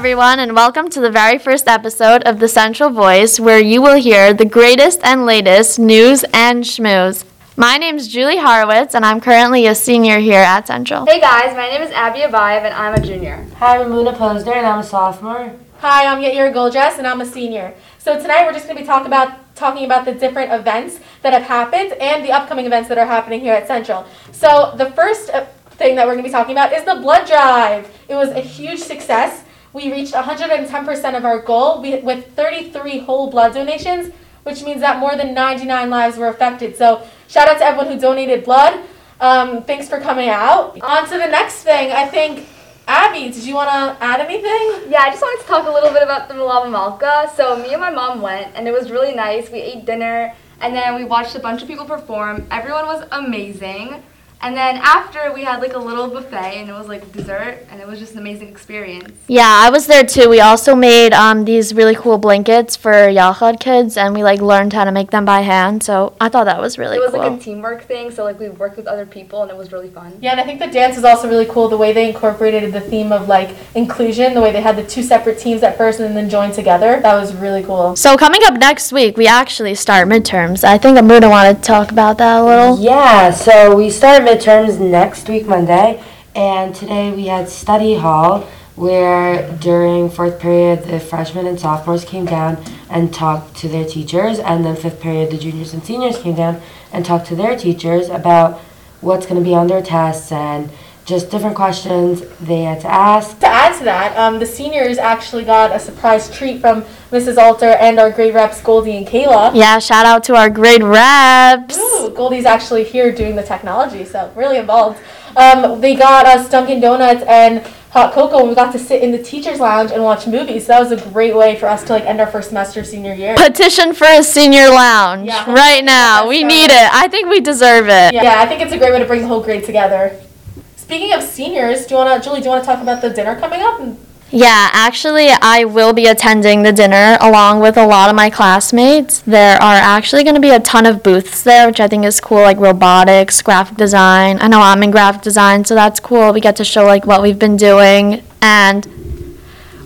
everyone, and welcome to the very first episode of The Central Voice, where you will hear the greatest and latest news and schmooze. My name is Julie Horowitz, and I'm currently a senior here at Central. Hey guys, my name is Abby Abayev, and I'm a junior. Hi, I'm Luna Posner, and I'm a sophomore. Hi, I'm Yair Goldress, and I'm a senior. So tonight we're just going to be talking about talking about the different events that have happened and the upcoming events that are happening here at Central. So the first uh, thing that we're going to be talking about is the blood drive. It was a huge success. We reached 110% of our goal with 33 whole blood donations, which means that more than 99 lives were affected. So shout out to everyone who donated blood. Um, thanks for coming out. On to the next thing. I think Abby, did you want to add anything? Yeah, I just wanted to talk a little bit about the Melave Malka. So me and my mom went, and it was really nice. We ate dinner, and then we watched a bunch of people perform. Everyone was amazing. And then after we had like a little buffet and it was like dessert and it was just an amazing experience. Yeah, I was there too. We also made um, these really cool blankets for Yachad kids, and we like learned how to make them by hand. So I thought that was really cool. it was cool. like a teamwork thing, so like we worked with other people and it was really fun. Yeah, and I think the dance was also really cool. The way they incorporated the theme of like inclusion, the way they had the two separate teams at first and then joined together. That was really cool. so coming up next week, we actually start midterms. I think Amuna wanted to talk about that a little. Yeah, so we start midterms next week, Monday, and today we had study hall where during fourth period the freshmen and sophomores came down and talked to their teachers, and then fifth period the juniors and seniors came down and talked to their teachers about what's going to be on their tests and just different questions they had to ask. To add to that, um, the seniors actually got a surprise treat from Mrs. Alter and our grade reps Goldie and Kayla. Yeah, shout out to our grade reps. Ooh, Goldie's actually here doing the technology, so really involved. Um, they got us Dunkin' Donuts and hot cocoa, and we got to sit in the teachers' lounge and watch movies. So that was a great way for us to like end our first semester senior year. Petition for a senior lounge Yeah. right now. We need it. I think we deserve it. Yeah, I think it's a great way to bring the whole grade together. Speaking of seniors, do you wanna, Julie? Do you wanna talk about the dinner coming up? Yeah, actually, I will be attending the dinner along with a lot of my classmates. There are actually going to be a ton of booths there, which I think is cool, like robotics, graphic design. I know I'm in graphic design, so that's cool. We get to show like what we've been doing, and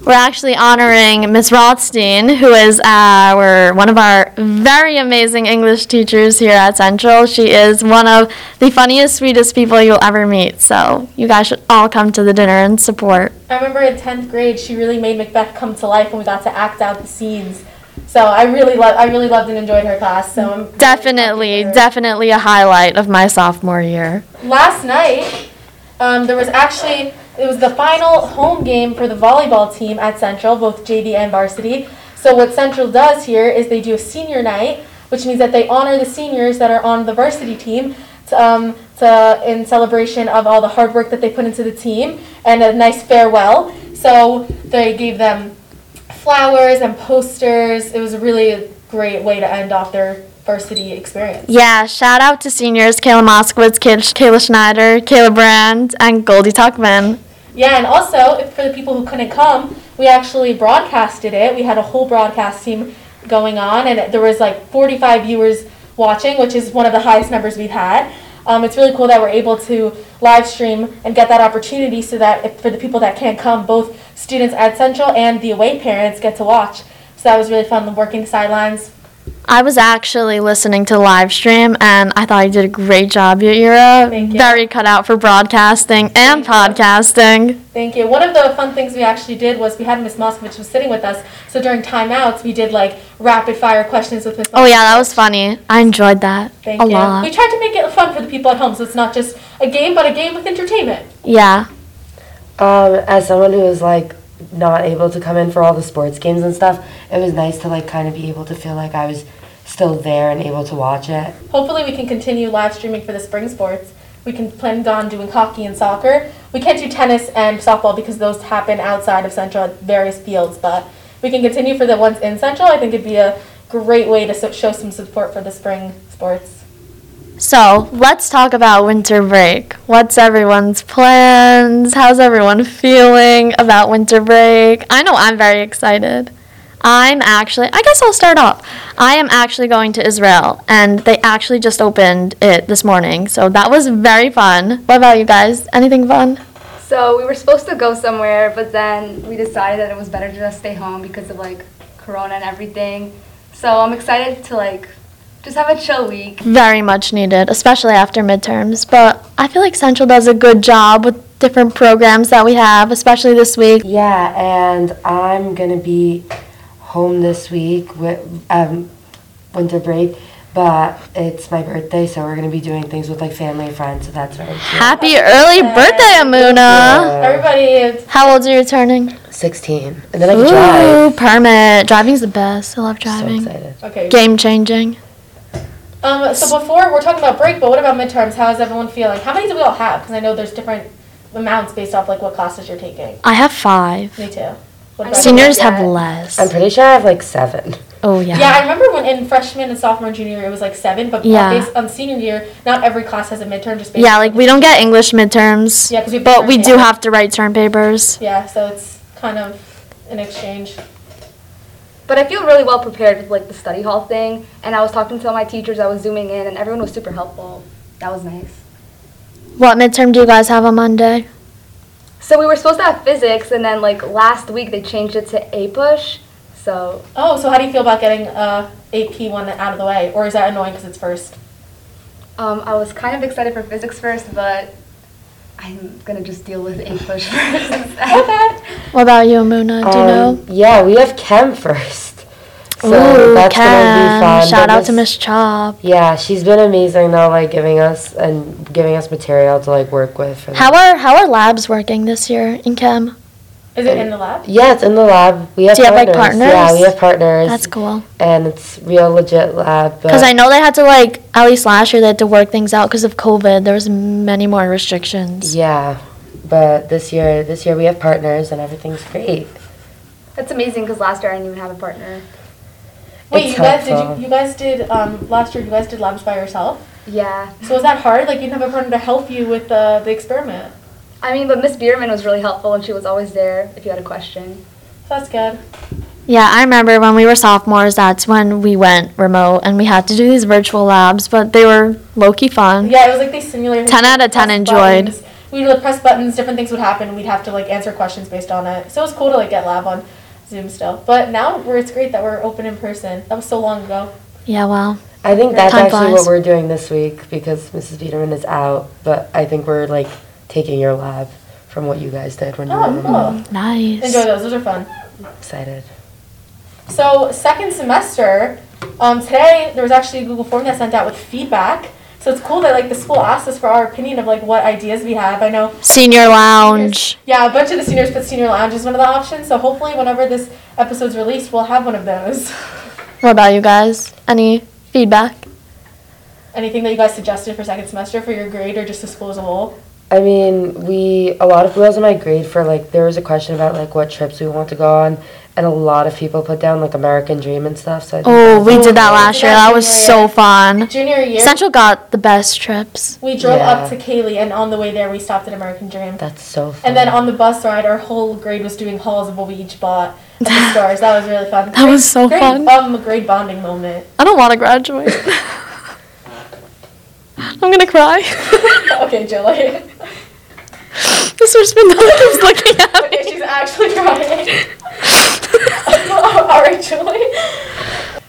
we're actually honoring Miss Rothstein, who is uh, our one of our very amazing English teachers here at Central. She is one of the funniest, sweetest people you'll ever meet. So you guys should all come to the dinner and support. I remember in tenth grade, she really made Macbeth come to life when we got to act out the scenes. So I really loved, I really loved and enjoyed her class. So I'm Definitely, definitely a highlight of my sophomore year. last night, um, there was actually it was the final home game for the volleyball team at Central, both JV and varsity. So what Central does here is they do a senior night, which means that they honor the seniors that are on the varsity team. To, um, to in celebration of all the hard work that they put into the team and a nice farewell. So they gave them flowers and posters. It was a really great way to end off their varsity experience. Yeah, shout out to seniors Kayla Moskowitz, Kayla Schneider, Kayla Brand, and Goldie Tuckman. Yeah, and also for the people who couldn't come, we actually broadcasted it. We had a whole broadcast team going on, and there was like 45 viewers watching, which is one of the highest numbers we've had. Um, it's really cool that we're able to live stream and get that opportunity so that if, for the people that can't come, both students at Central and the away parents get to watch. So that was really fun working the sidelines. I was actually listening to the live stream, and I thought you did a great job, Yaira. Thank you. Very cut out for broadcasting and podcasting. Thank you. One of the fun things we actually did was we had Miss Moskovich was sitting with us. So during timeouts, we did like rapid fire questions with Miss. Oh yeah, that was funny. I enjoyed that Thank a you. lot. We tried to make it fun for the people at home, so it's not just a game, but a game with entertainment. Yeah. Um, as someone who was like not able to come in for all the sports games and stuff, it was nice to like kind of be able to feel like I was still there and able to watch it. Hopefully, we can continue live streaming for the spring sports. We can plan on doing hockey and soccer. We can't do tennis and softball because those happen outside of Central at various fields, but we can continue for the ones in Central. I think it'd be a great way to show some support for the spring sports. So let's talk about winter break. What's everyone's plans? How's everyone feeling about winter break? I know I'm very excited. I'm actually, I guess I'll start off. I am actually going to Israel, and they actually just opened it this morning. So that was very fun. What about you guys? Anything fun? So we were supposed to go somewhere, but then we decided that it was better to just stay home because of like Corona and everything. So I'm excited to like just have a chill week. Very much needed, especially after midterms. But I feel like Central does a good job with different programs that we have, especially this week. Yeah, and I'm gonna be home this week with um, winter break, but it's my birthday, so we're gonna be doing things with like family and friends. So that's very cute. Happy early birthday, Amuna! Everybody, How old are you turning? Sixteen, and then I can drive. Ooh, permit. Driving's the best. I love driving. So driving. excited. okay. Game changing. Um, so before we're talking about break, but what about midterms? How is everyone feeling? How many do we all have? Because I know there's different amounts based off like what classes you're taking. I have five. Me too. What about Seniors Yeah. have less. I'm pretty sure I have like seven. Oh yeah. Yeah, I remember when in freshman and sophomore and junior year it was like seven, but Yeah. yeah. based on senior year, not every class has a midterm. Just based Yeah, like we don't get English midterms. Yeah, 'cause we have but term we do papers. have to write term papers. Yeah, so it's kind of an exchange. But I feel really well prepared with like the study hall thing, and I was talking to all my teachers. I was zooming in, and everyone was super helpful. That was nice. What midterm do you guys have on Monday? So we were supposed to have physics, and then like last week they changed it to APUSH. So Oh, so how do you feel about getting uh, AP one out of the way, or is that annoying because it's first? um, I was kind of excited for physics first, but I'm gonna just deal with English first. instead. What about you, Amuna? Do you know? Um, Yeah, we have chem first. So Ooh, that's gonna be Chem. fun. Shout but out to Miss Chop. Yeah, she's been amazing though, like giving us and giving us material to like work with. For How are how are labs working this year in chem? Is it in the lab? Yeah, it's in the lab. We have Do you have, like, partners. Yeah, we have partners. That's cool. and it's real legit lab. Because I know they had to like at least last year they had to work things out because of COVID. There was many more restrictions. Yeah, but this year, this year we have partners and everything's great. That's amazing because last year I didn't even have a partner. Wait, It's you guys did you, you guys did um, last year? You guys did labs by yourself. Yeah. So was that hard? Like you didn't have a partner to help you with the the experiment. I mean, but Miss Bierman was really helpful, and she was always there if you had a question. So that's good. Yeah, I remember when we were sophomores. That's when we went remote and we had to do these virtual labs, but they were low key fun. Yeah, it was like these simulators. 10 out of 10 enjoyed. buttons. We'd like press buttons, different things would happen, and we'd have to like answer questions based on it. So it was cool to like get lab on Zoom still. But now we're, it's great that we're open in person. That was so long ago. Yeah, well, I think that's Time actually flies. what we're doing this week because Mrs. Biederman is out, but I think we're like taking your lab from what you guys did when you Oh, were cool. remote. nice. Enjoy those. Those are fun. excited. So second semester, um, today there was actually a Google form that sent out with feedback. So it's cool that like the school asked us for our opinion of like what ideas we have. I know Senior lounge. Yeah, a bunch of the seniors put senior lounge as one of the options. So hopefully, whenever this episode's released, we'll have one of those. What about you guys? Any feedback? Anything that you guys suggested for second semester for your grade or just the school as a whole? I mean, we a lot of girls in my grade for like there was a question about like what trips we want to go on, and a lot of people put down like American Dream and stuff. So Oh, we did that last year. that That was junior so fun. Junior year, Central got the best trips. we drove Yeah. up to Kaylee, and on the way there, we stopped at American Dream. that's so fun. And then on the bus ride, our whole grade was doing hauls of what we each bought at the stores. That was really fun. That was so great, fun. Um, a grade bonding moment. I don't want to graduate. I'm gonna cry. okay, Julie. Mr. Spindler keeps looking at me. okay, she's actually crying. All right, Julie.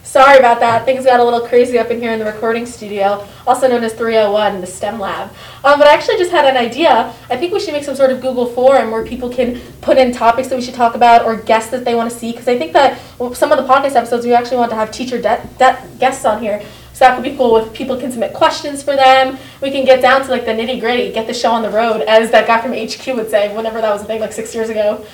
Sorry about that. Things got a little crazy up in here in the recording studio, also known as 301, the STEM lab. Um, but I actually just had an idea. I think we should make some sort of Google forum where people can put in topics that we should talk about or guests that they want to see. Because I think that some of the podcast episodes we actually want to have teacher de- de- guests on here. So that would be cool. If people can submit questions for them, we can get down to like the nitty gritty, get the show on the road, as that guy from HQ would say, whenever that was a thing, like six years ago.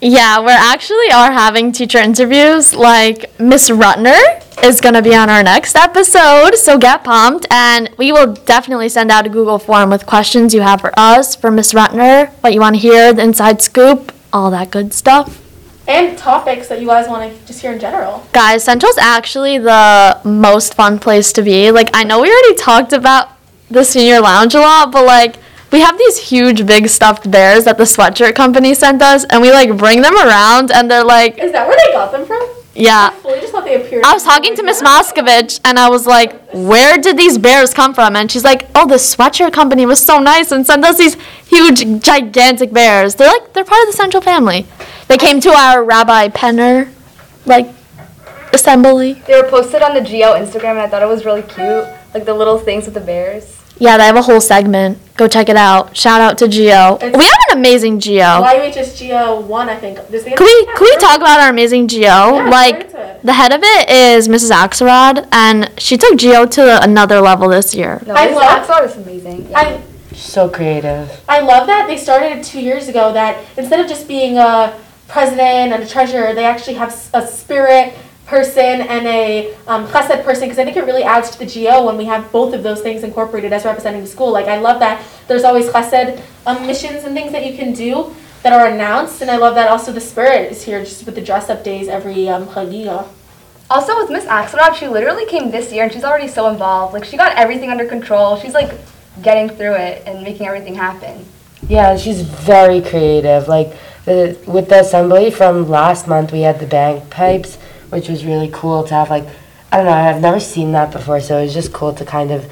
Yeah, we're actually are having teacher interviews. Like Miss Rutner is gonna be on our next episode, so get pumped. And we will definitely send out a Google form with questions you have for us, for Miss Rutner, what you want to hear, the inside scoop, all that good stuff. And topics that you guys want to just hear in general. Guys, Central's actually the most fun place to be. Like, I know we already talked about the senior lounge a lot, but like, we have these huge, big stuffed bears that the sweatshirt company sent us, and we like bring them around, and they're like, Is that where they got them from? yeah. I just thought they they appeared. I was talking to Miss Moskovich and I was like, "Where did these bears come from?" And she's like, "Oh, the sweatshirt company was so nice and sent us these huge, gigantic bears. They're like they're part of the Central family. They came to our Rabbi Penner, like, assembly. They were posted on the GO Instagram, and I thought it was really cute, like the little things with the bears. Yeah, they have a whole segment. Go check it out. Shout out to GO. It's- We have an amazing GO. YHSGO one, I think. Does Can we can we talk about our amazing GO? Yeah, like go into it. the head of it is Mrs. Axelrod, and she took GO to another level this year. No, I this love- Axelrod is amazing. Yeah. I So creative. I love that they started two years ago. That instead of just being a president and a treasurer, they actually have a spirit person and a um, chesed person because I think it really adds to the GO when we have both of those things incorporated as representing the school. Like I love that there's always chesed um, missions and things that you can do that are announced, and I love that also the spirit is here just with the dress up days every um, Chagiga. Also with Miss Axelrod, she literally came this year, and she's already so involved. Like she got everything under control. She's like getting through it and making everything happen. Yeah, she's very creative. Like the with the assembly from last month, we had the bagpipes, which was really cool to have. Like I don't know, I've never seen that before, so it was just cool to kind of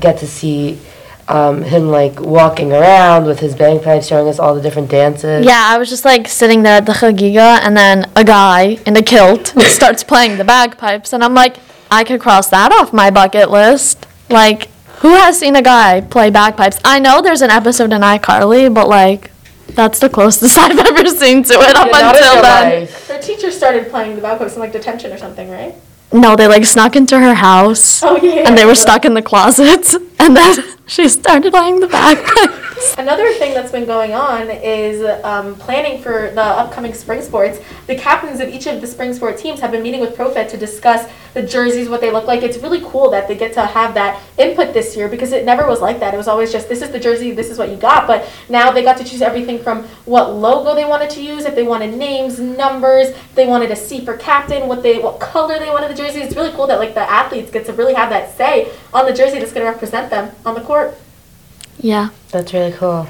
get to see um, him like walking around with his bagpipes, showing us all the different dances. Yeah, I was just like sitting there at the chagiga, and then a guy in a kilt starts playing the bagpipes, and I'm like, I could cross that off my bucket list. Like, who has seen a guy play bagpipes? I know there's an episode in iCarly, but like, that's the closest I've ever seen to it up Yeah, until then. life. Their teacher started playing the bagpipes in like detention or something, right? No, they like snuck into her house, Oh yeah. and they were stuck in the closet, and then she started playing the bagpipes. Another thing that's been going on is um, planning for the upcoming spring sports. The captains of each of the spring sport teams have been meeting with Profet to discuss the jerseys, what they look like. It's really cool that they get to have that input this year because it never was like that. It was always just this is the jersey, this is what you got. But now they got to choose everything from what logo they wanted to use, if they wanted names, numbers, if they wanted a C for captain, what they what color they wanted the jersey. It's really cool that like the athletes get to really have that say on the jersey that's going to represent them on the court. Yeah. That's really cool.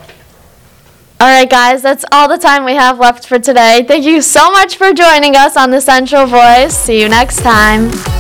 All right, guys, that's all the time we have left for today. Thank you so much for joining us on the Central Voice. See you next time.